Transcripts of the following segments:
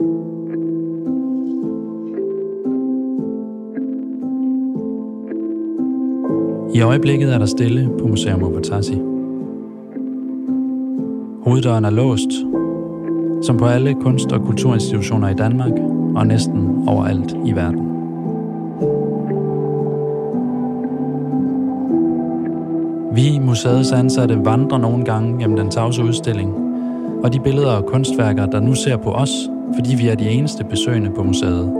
I øjeblikket er der stille på Museum Ovatasi. Hoveddøren er låst, som på alle kunst- og kulturinstitutioner i Danmark og næsten overalt i verden. Vi, museets ansatte, vandrer nogle gange gennem den tavse udstilling, og de billeder og kunstværker, der nu ser på os, fordi vi er de eneste besøgende på museet.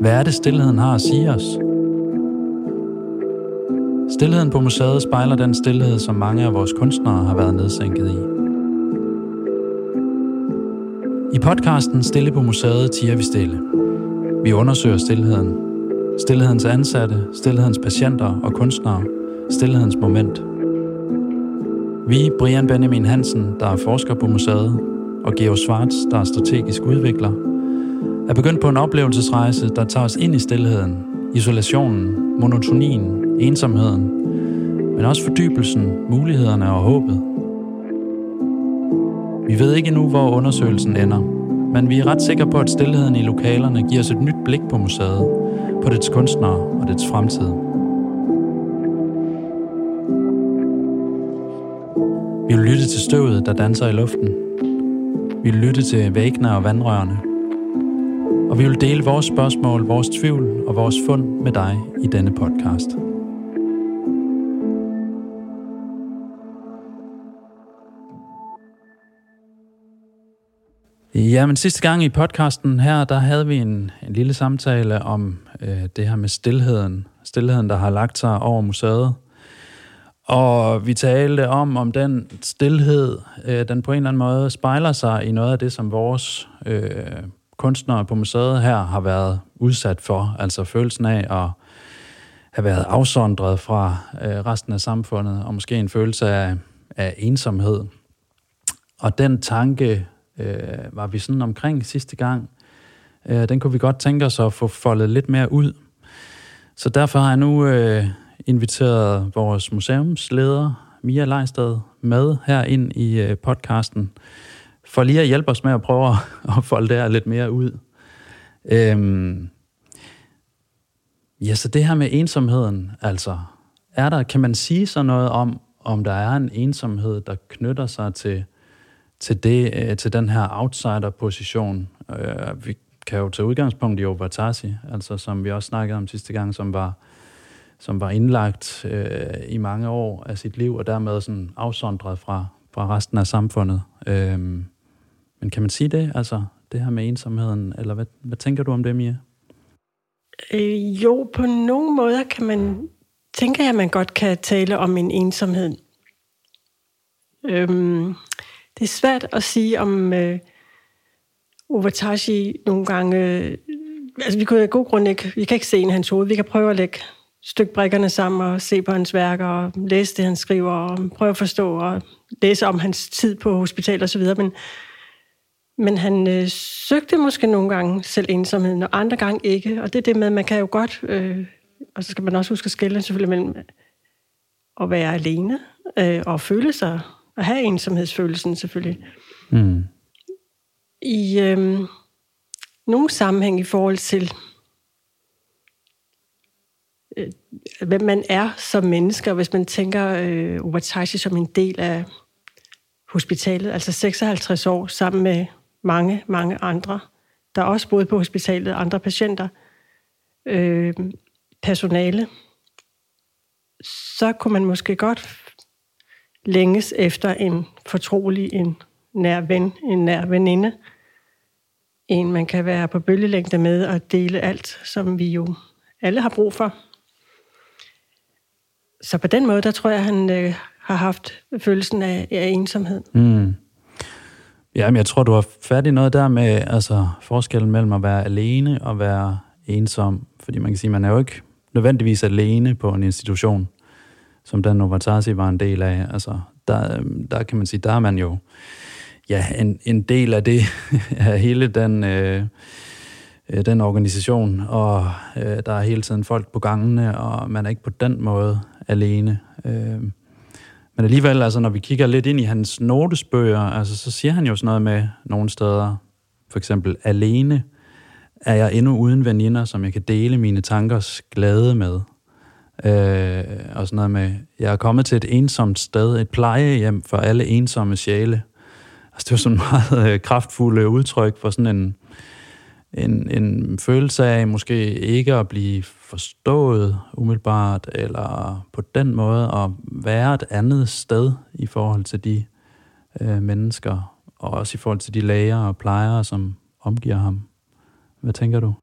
Hvad er det, stillheden har at sige os? Stilheden på museet spejler den stillhed, som mange af vores kunstnere har været nedsænket i. I podcasten Stille på museet tiger vi stille. Vi undersøger stillheden. Stillhedens ansatte, stillhedens patienter og kunstnere. Stillhedens moment. Vi, Brian Benjamin Hansen, der er forsker på museet, og Geo Schwartz, der er strategisk udvikler, er begyndt på en oplevelsesrejse, der tager os ind i stillheden, isolationen, monotonien, ensomheden, men også fordybelsen, mulighederne og håbet. Vi ved ikke endnu, hvor undersøgelsen ender, men vi er ret sikre på, at stillheden i lokalerne giver os et nyt blik på museet, på dets kunstnere og dets fremtid. Vi vil lytte til støvet, der danser i luften. Vi vil lytte til væggene og vandrørene. Og vi vil dele vores spørgsmål, vores tvivl og vores fund med dig i denne podcast. Ja, men sidste gang i podcasten her, der havde vi en, en lille samtale om øh, det her med stillheden. Stillheden, der har lagt sig over museet. Og vi talte om, om den stillhed, øh, den på en eller anden måde spejler sig i noget af det, som vores øh, kunstnere på museet her har været udsat for. Altså følelsen af at have været afsondret fra øh, resten af samfundet, og måske en følelse af, af ensomhed. Og den tanke øh, var vi sådan omkring sidste gang. Øh, den kunne vi godt tænke os at få foldet lidt mere ud. Så derfor har jeg nu øh, inviteret vores museumsleder, Mia Leistad, med her ind i øh, podcasten, for lige at hjælpe os med at prøve at folde det her lidt mere ud. Øhm, ja, så det her med ensomheden, altså, er der, kan man sige så noget om, om der er en ensomhed, der knytter sig til til, det, øh, til den her outsider-position. Øh, vi kan jo tage udgangspunkt i Obatasi, altså som vi også snakkede om sidste gang, som var, som var indlagt øh, i mange år af sit liv, og dermed sådan afsondret fra, fra resten af samfundet. Øh, men kan man sige det, altså det her med ensomheden, eller hvad, hvad tænker du om det, Mia? Øh, jo, på nogle måder kan man, tænker jeg, at man godt kan tale om en ensomhed. Øhm, det er svært at sige om øh, Ovatashi nogle gange... Øh, altså, vi kunne af god grund ikke... Vi kan ikke se en hans hoved. Vi kan prøve at lægge stykke brikkerne sammen og se på hans værker og læse det, han skriver, og prøve at forstå og læse om hans tid på hospital og så videre. Men, men han øh, søgte måske nogle gange selv ensomheden, og andre gange ikke. Og det er det med, at man kan jo godt... Øh, og så skal man også huske at skille selvfølgelig mellem at være alene øh, og føle sig at have ensomhedsfølelsen selvfølgelig. Mm. I øhm, nogle sammenhæng i forhold til, øh, hvem man er som mennesker, hvis man tænker øh, Ubatashi som en del af hospitalet, altså 56 år sammen med mange, mange andre, der også boede på hospitalet, andre patienter, øh, personale, så kunne man måske godt længes efter en fortrolig, en nær ven, en nær veninde. En, man kan være på bølgelængde med og dele alt, som vi jo alle har brug for. Så på den måde, der tror jeg, han øh, har haft følelsen af, af ensomhed. Mm. men jeg tror, du har fat i noget der med altså, forskellen mellem at være alene og være ensom. Fordi man kan sige, man er jo ikke nødvendigvis alene på en institution som den Novatasi var en del af. Altså, der, øhm, der kan man sige, der er man jo ja, en, en del af det, af hele den, øh, øh, den organisation, og øh, der er hele tiden folk på gangene, og man er ikke på den måde alene. Øh, Men alligevel, altså, når vi kigger lidt ind i hans notesbøger, altså, så siger han jo sådan noget med nogle steder, for eksempel, alene er jeg endnu uden veninder, som jeg kan dele mine tankers glæde med. Øh, og sådan noget med, jeg er kommet til et ensomt sted, et plejehjem for alle ensomme sjæle. Altså, det var sådan meget øh, kraftfulde udtryk for sådan en, en, en følelse af måske ikke at blive forstået umiddelbart, eller på den måde at være et andet sted i forhold til de øh, mennesker, og også i forhold til de læger og plejere, som omgiver ham. Hvad tænker du?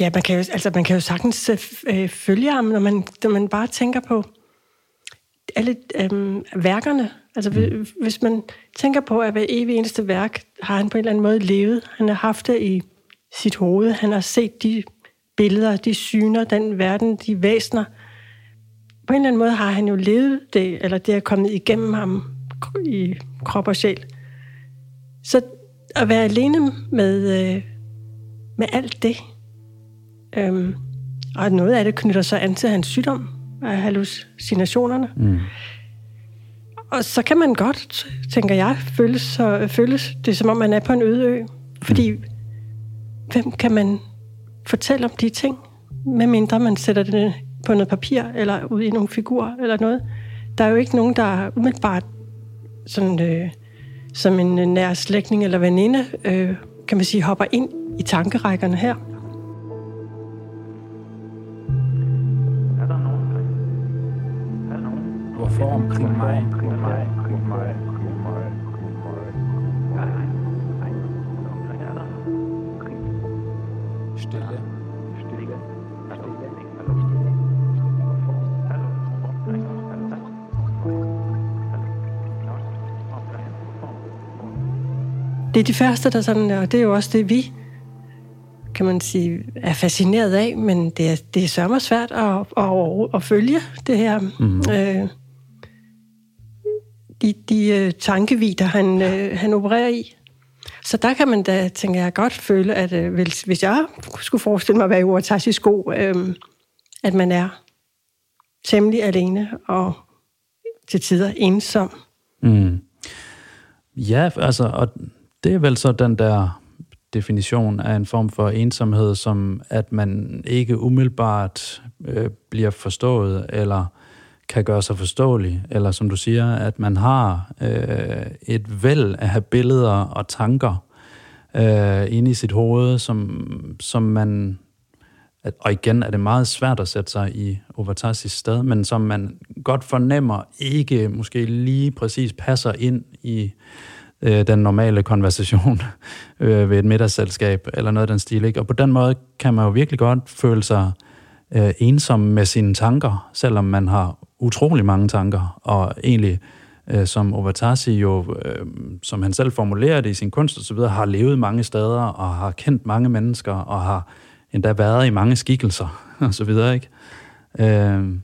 Ja, man kan jo, altså, man kan jo sagtens øh, øh, følge ham, når man, når man bare tænker på alle øh, værkerne. Altså, mm. hvis man tænker på, at hver evig eneste værk har han på en eller anden måde levet. Han har haft det i sit hoved. Han har set de billeder, de syner, den verden, de væsner. På en eller anden måde har han jo levet det, eller det er kommet igennem ham i krop og sjæl. Så at være alene med, øh, med alt det, øhm, og noget af det knytter sig an til hans sygdom af hallucinationerne. Mm. Og så kan man godt, tænker jeg, føles, så, føles det, som om man er på en øde ø. Fordi mm. hvem kan man fortælle om de ting, medmindre man sætter det på noget papir, eller ud i nogle figurer, eller noget. Der er jo ikke nogen, der umiddelbart sådan, øh, som en øh, nær slægtning eller veninde, øh, kan man sige, hopper ind i tankerækkerne her. Hvorfor omkring mig? det er de første, der sådan, og det er jo også det, vi kan man sige, er fascineret af, men det er, det er sørme svært at, at, at følge det her. Mm. Øh, de, de øh, tankevider, han, øh, han opererer i. Så der kan man da, tænker jeg, godt føle, at øh, hvis, hvis jeg skulle forestille mig at være i Uatashi sko, øh, at man er temmelig alene og til tider ensom. Mm. Ja, altså, og det er vel så den der definition af en form for ensomhed, som at man ikke umiddelbart øh, bliver forstået, eller kan gøre sig forståelig, eller som du siger, at man har øh, et væld af billeder og tanker øh, inde i sit hoved, som, som man, at, og igen er det meget svært at sætte sig i Overtasis sted, men som man godt fornemmer ikke måske lige præcis passer ind i øh, den normale konversation øh, ved et middagsselskab, eller noget af den stil. Ikke? Og på den måde kan man jo virkelig godt føle sig øh, ensom med sine tanker, selvom man har utrolig mange tanker, og egentlig, øh, som Ovatasi jo, øh, som han selv formulerer det i sin kunst osv., har levet mange steder, og har kendt mange mennesker, og har endda været i mange skikkelser, og så videre, ikke? Øh,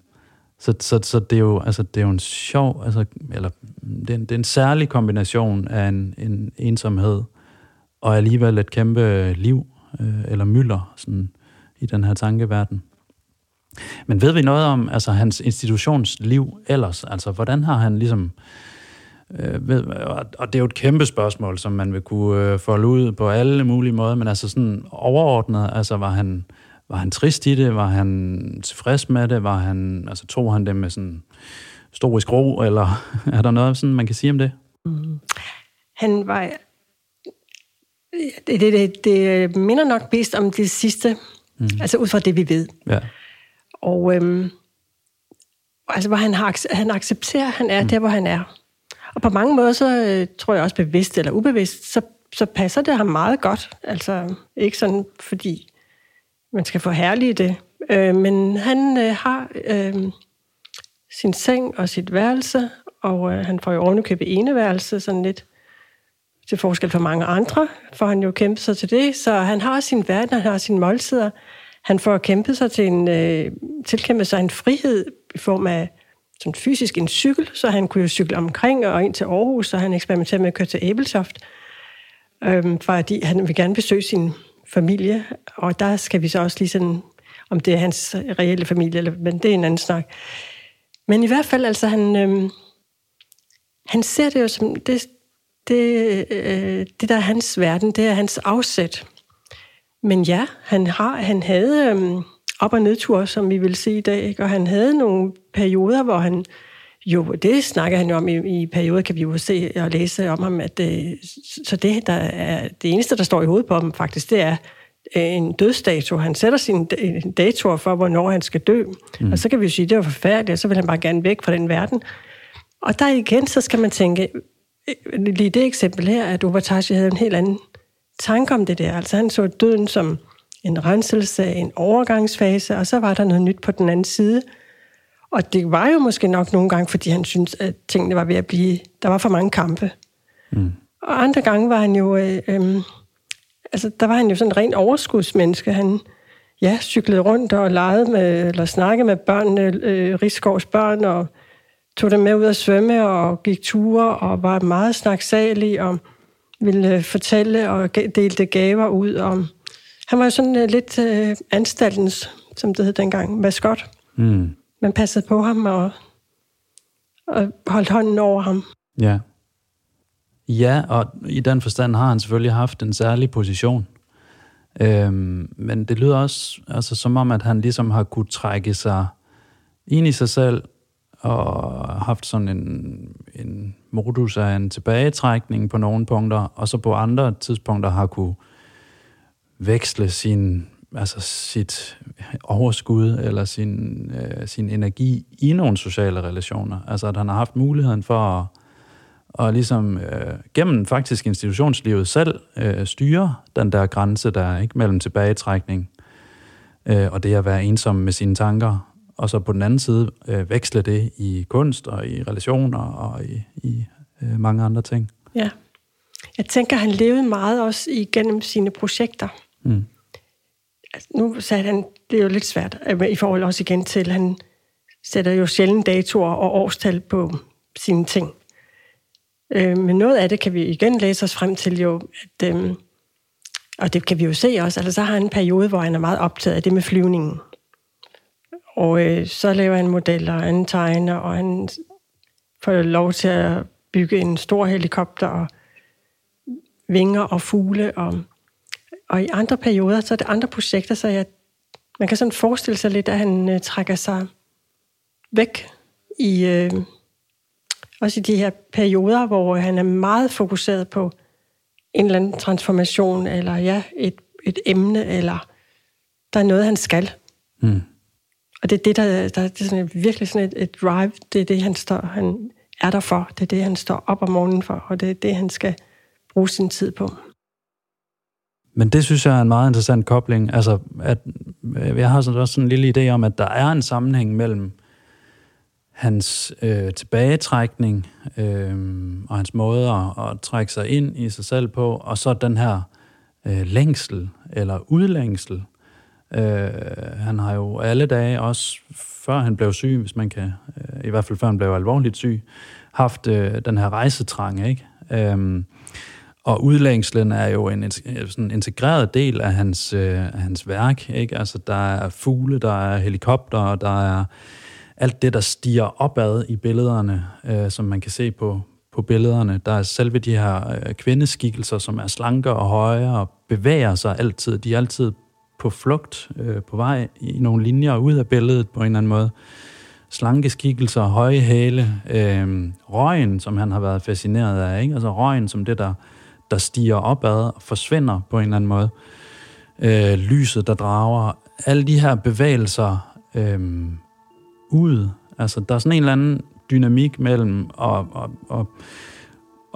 så, så, så det, er jo, altså, det er jo en sjov, altså, eller det er, en, det er en særlig kombination af en, en ensomhed og alligevel et kæmpe liv, øh, eller mylder sådan, i den her tankeverden. Men ved vi noget om altså, hans institutionsliv ellers? Altså, hvordan har han ligesom... Øh, ved, og det er jo et kæmpe spørgsmål, som man vil kunne øh, folde ud på alle mulige måder, men altså sådan overordnet, altså var han, var han trist i det? Var han tilfreds med det? Var han, altså tog han det med sådan storisk ro, eller er der noget, sådan, man kan sige om det? Mm. Han var... Det, det, det, det minder nok bedst om det sidste, mm. altså ud fra det, vi ved. Ja. Og øhm, altså, hvor han, har, han accepterer, at han er mm. der, hvor han er. Og på mange måder, så øh, tror jeg også bevidst eller ubevidst, så, så passer det ham meget godt. Altså ikke sådan, fordi man skal få herlige det. Øh, men han øh, har øh, sin seng og sit værelse, og øh, han får jo ovenikøbet eneværelse, sådan lidt til forskel fra mange andre, for han jo kæmpet sig til det. Så han har sin verden, han har sine måltider. Han får kæmpet sig til en, øh, tilkæmpet sig en frihed i form af sådan fysisk en cykel, så han kunne jo cykle omkring og ind til Aarhus, så han eksperimenterede med at køre til Abeltoft, øh, fordi han vil gerne besøge sin familie, og der skal vi så også lige sådan, om det er hans reelle familie, eller, men det er en anden snak. Men i hvert fald, altså han, øh, han ser det jo som, det, det, øh, det der er hans verden, det er hans afsæt. Men ja, han, har, han havde øh, op- og nedtur, som vi vil sige i dag, ikke? og han havde nogle perioder, hvor han, jo, det snakker han jo om i, i perioder, kan vi jo se og læse om ham, at øh, så det, der er, det eneste, der står i hovedet på ham faktisk, det er øh, en dødsdato. Han sætter sin dato for, hvornår han skal dø. Mm. Og så kan vi jo sige, at det var forfærdeligt, og så vil han bare gerne væk fra den verden. Og der igen, så skal man tænke, øh, lige det eksempel her, at Ubertashi havde en helt anden tanke om det der. Altså han så døden som en renselse, en overgangsfase, og så var der noget nyt på den anden side. Og det var jo måske nok nogle gange, fordi han syntes, at tingene var ved at blive... Der var for mange kampe. Mm. Og andre gange var han jo... Øh, øh, altså, der var han jo sådan en ren overskudsmenneske. Han ja, cyklede rundt og legede med, eller snakkede med børnene, øh, Rigskovs børn, og tog dem med ud at svømme og gik ture og var meget snaksalig og ville fortælle og delte gaver ud. Og han var jo sådan uh, lidt uh, anstaltens, som det hed dengang, maskot. Mm. Man passede på ham og, og holdt hånden over ham. Ja. Ja, og i den forstand har han selvfølgelig haft en særlig position. Øhm, men det lyder også altså, som om, at han ligesom har kunne trække sig ind i sig selv og haft sådan en, en modus af en tilbagetrækning på nogle punkter, og så på andre tidspunkter har kunne veksle sin, altså sit overskud eller sin, øh, sin energi i nogle sociale relationer. Altså at han har haft muligheden for at, og ligesom øh, gennem faktisk institutionslivet selv øh, styre den der grænse, der er ikke mellem tilbagetrækning øh, og det at være ensom med sine tanker og så på den anden side øh, veksle det i kunst og i relationer og i, i øh, mange andre ting. Ja. Jeg tænker, han levede meget også igennem sine projekter. Mm. Altså, nu sagde han, det er jo lidt svært, øh, i forhold også igen til, han sætter jo sjældent datoer og årstal på sine ting. Øh, men noget af det kan vi igen læse os frem til jo, at, øh, og det kan vi jo se også, altså så har han en periode, hvor han er meget optaget af det med flyvningen. Og øh, så laver han modeller, og han tegner, og han får lov til at bygge en stor helikopter, og vinger og fugle. Og, og i andre perioder, så er det andre projekter, så jeg, man kan sådan forestille sig lidt, at han øh, trækker sig væk i... Øh, også i de her perioder, hvor han er meget fokuseret på en eller anden transformation, eller ja, et, et emne, eller der er noget, han skal. Mm. Og det er det, der, der det er sådan virkelig sådan et, et drive. Det er det, han, står, han er der for. Det er det, han står op om morgenen for, og det er det, han skal bruge sin tid på. Men det synes jeg er en meget interessant kobling. Altså, at, øh, jeg har sådan også sådan en lille idé om, at der er en sammenhæng mellem hans øh, tilbagetrækning øh, og hans måde at, at trække sig ind i sig selv på, og så den her øh, længsel eller udlængsel Øh, han har jo alle dage, også før han blev syg, hvis man kan, øh, i hvert fald før han blev alvorligt syg, haft øh, den her rejsetrang, ikke? Øh, og udlængslen er jo en øh, sådan integreret del af hans, øh, hans værk. Ikke? Altså, der er fugle, der er helikopter, der er alt det, der stiger opad i billederne, øh, som man kan se på, på billederne. Der er selve de her øh, kvindeskikkelser, som er slanke og høje og bevæger sig altid. De er altid på flugt, øh, på vej i nogle linjer ud af billedet på en eller anden måde. Slanke skikkelser, høje hæle, øh, røgen, som han har været fascineret af, ikke? altså røgen som det, der, der stiger opad og forsvinder på en eller anden måde. Øh, lyset, der drager, alle de her bevægelser øh, ud. Altså, der er sådan en eller anden dynamik mellem at, at, at,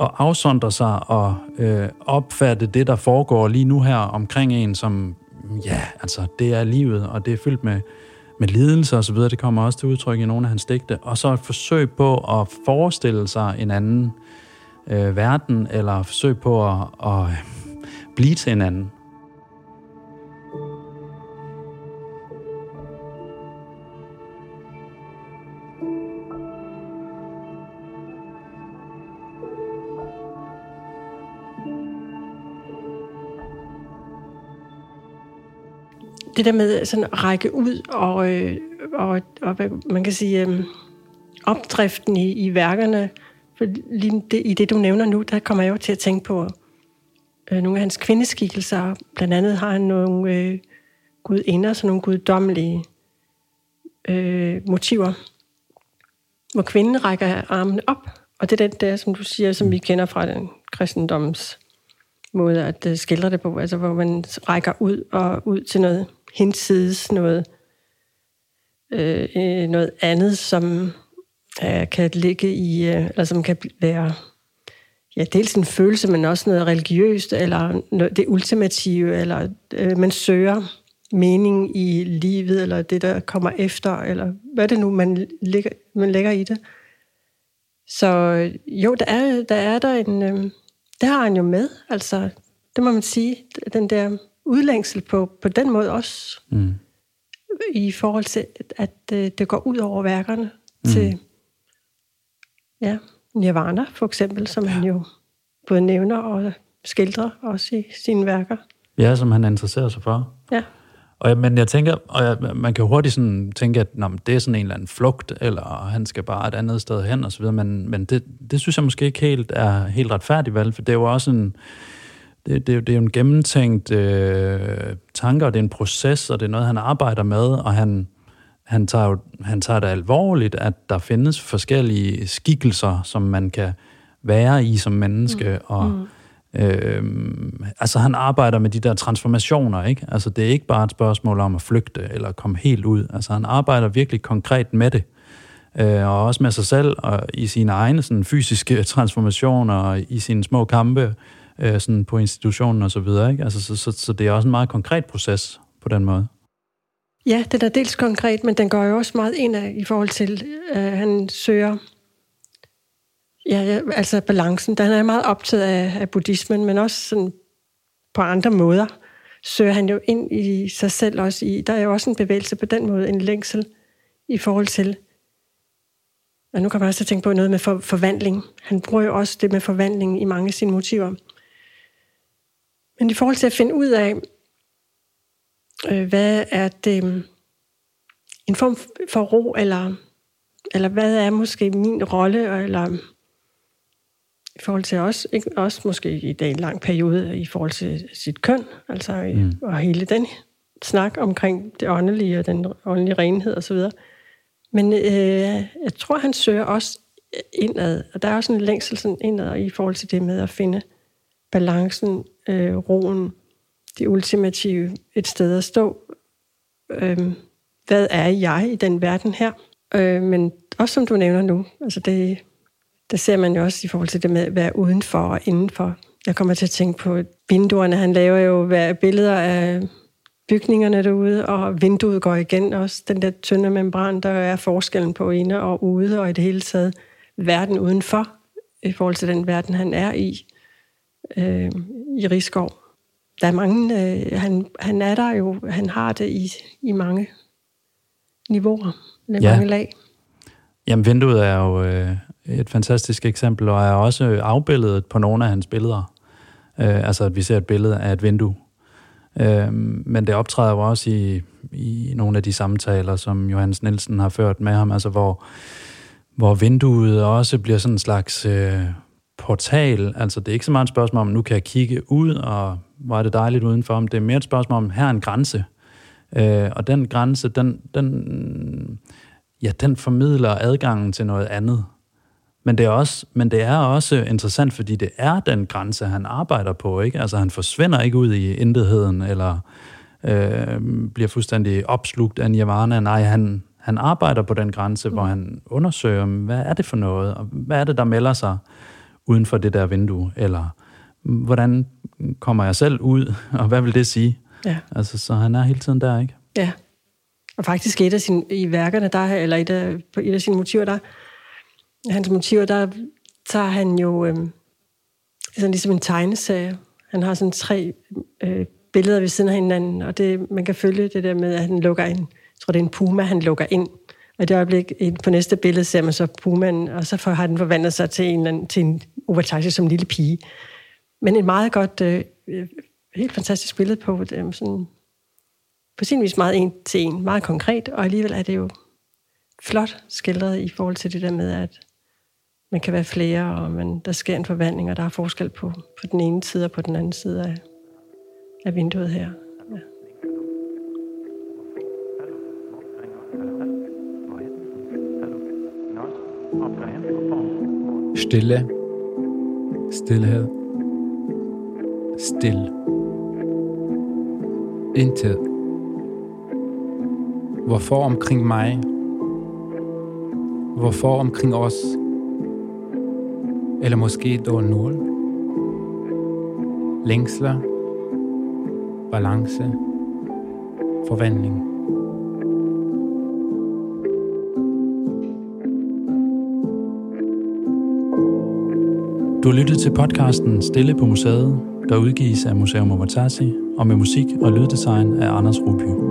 at afsondre sig og øh, opfatte det, der foregår lige nu her omkring en, som ja, altså, det er livet, og det er fyldt med, med lidelse og så videre. Det kommer også til udtryk i nogle af hans digte. Og så et forsøg på at forestille sig en anden øh, verden, eller forsøg på at, at blive til en anden. Det der med sådan at række ud og, øh, og, og man kan sige, øh, opdriften i, i værkerne. For lige det, i det, du nævner nu, der kommer jeg jo til at tænke på øh, nogle af hans kvindeskikkelser. Blandt andet har han nogle øh, gudinder, sådan nogle guddommelige øh, motiver, hvor kvinden rækker armene op. Og det er den der, som du siger, som vi kender fra den kristendoms måde at øh, skildre det på, altså hvor man rækker ud og ud til noget hinsides, noget, øh, øh, noget andet, som øh, kan ligge i, øh, eller som kan være ja, dels en følelse, men også noget religiøst, eller noget, det ultimative, eller øh, man søger mening i livet, eller det, der kommer efter, eller hvad det nu, man lægger, man lægger i det. Så øh, jo, der er der, er der en... Øh, det har han jo med, altså. Det må man sige. Den der udlængsel på, på den måde også. Mm. I forhold til, at øh, det går ud over værkerne mm. til ja, Nirvana, for eksempel, som ja. han jo både nævner og skildrer også i sine værker. Ja, som han interesserer sig for. Ja. Og jeg, men jeg tænker, og jeg, man kan hurtigt sådan tænke, at nå, det er sådan en eller anden flugt, eller han skal bare et andet sted hen, og så videre, men, men det, det synes jeg måske ikke helt er helt retfærdigt valg, for det er jo også en, det, det, det er jo en gennemtænkt øh, tanke, og det er en proces, og det er noget, han arbejder med, og han, han, tager jo, han tager det alvorligt, at der findes forskellige skikkelser, som man kan være i som menneske, mm. og mm Øh, altså han arbejder med de der transformationer, ikke? Altså det er ikke bare et spørgsmål om at flygte eller komme helt ud. Altså han arbejder virkelig konkret med det. Øh, og også med sig selv og i sine egne sådan, fysiske transformationer og i sine små kampe øh, sådan på institutionen og så videre. Ikke? Altså, så, så, så det er også en meget konkret proces på den måde. Ja, den er dels konkret, men den går jo også meget ind af i forhold til, at øh, han søger Ja, ja, altså balancen. Den er meget optaget af, af buddhismen, men også sådan på andre måder søger han jo ind i sig selv også. I, der er jo også en bevægelse på den måde, en længsel i forhold til, og nu kan man også tænke på noget med for, forvandling. Han bruger jo også det med forvandling i mange af sine motiver. Men i forhold til at finde ud af, øh, hvad er det, en form for ro, eller, eller hvad er måske min rolle, eller i forhold til os, ikke? også måske i det en lang periode i forhold til sit køn, altså mm. og hele den snak omkring det åndelige og den åndelige renhed osv. Men øh, jeg tror, han søger også indad, og der er også en længsel sådan indad i forhold til det med at finde balancen, øh, roen, det ultimative, et sted at stå. Øh, hvad er jeg i den verden her? Øh, men også som du nævner nu, altså det, det ser man jo også i forhold til det med at være udenfor og indenfor. Jeg kommer til at tænke på vinduerne. Han laver jo billeder af bygningerne derude, og vinduet går igen også. Den der tynde membran, der er forskellen på inde og ude, og i det hele taget verden udenfor, i forhold til den verden, han er i, øh, i Rigskov. Der er mange, øh, han, han er der jo, han har det i, i mange niveauer, med ja. mange lag. Jamen, vinduet er jo øh, et fantastisk eksempel, og er også afbildet på nogle af hans billeder. Øh, altså, at vi ser et billede af et vindue. Øh, men det optræder jo også i, i nogle af de samtaler, som Johannes Nielsen har ført med ham, altså hvor, hvor vinduet også bliver sådan en slags øh, portal. Altså, det er ikke så meget et spørgsmål om, nu kan jeg kigge ud, og hvor er det dejligt udenfor, men det er mere et spørgsmål om, her er en grænse. Øh, og den grænse, den, den, ja, den formidler adgangen til noget andet. Men det, er også, men det er også interessant, fordi det er den grænse, han arbejder på. Ikke? Altså han forsvinder ikke ud i intetheden, eller øh, bliver fuldstændig opslugt af nirvana. Nej, han, han arbejder på den grænse, mm. hvor han undersøger, hvad er det for noget, og hvad er det, der melder sig uden for det der vindue, eller hvordan kommer jeg selv ud, og hvad vil det sige? Ja. Altså, så han er hele tiden der, ikke? Ja. Og faktisk et af sine, i værkerne, der, eller et af, på et af sine motiver, der hans motiver, der tager han jo øh, sådan ligesom en tegneserie. Han har sådan tre øh, billeder ved siden af hinanden, og det, man kan følge det der med, at han lukker ind. Jeg tror, det er en puma, han lukker ind. Og i det øjeblik, på næste billede ser man så pumaen, og så har den forvandlet sig til en, anden, til en overtage som en lille pige. Men et meget godt, øh, øh, helt fantastisk billede på, øh, sådan, på sin vis meget en til en, meget konkret, og alligevel er det jo flot skildret i forhold til det der med, at man kan være flere, og man, der sker en forvandling, og der er forskel på, på den ene side og på den anden side af, af vinduet her. Stille. Stilhed. Still. Intet. Hvorfor omkring mig? Hvorfor omkring os? Eller måske dog nul? Længsler. Balance. Forvandling. Du har lyttet til podcasten Stille på Museet, der udgives af Museum Omatasi og med musik og lyddesign af Anders Ruby.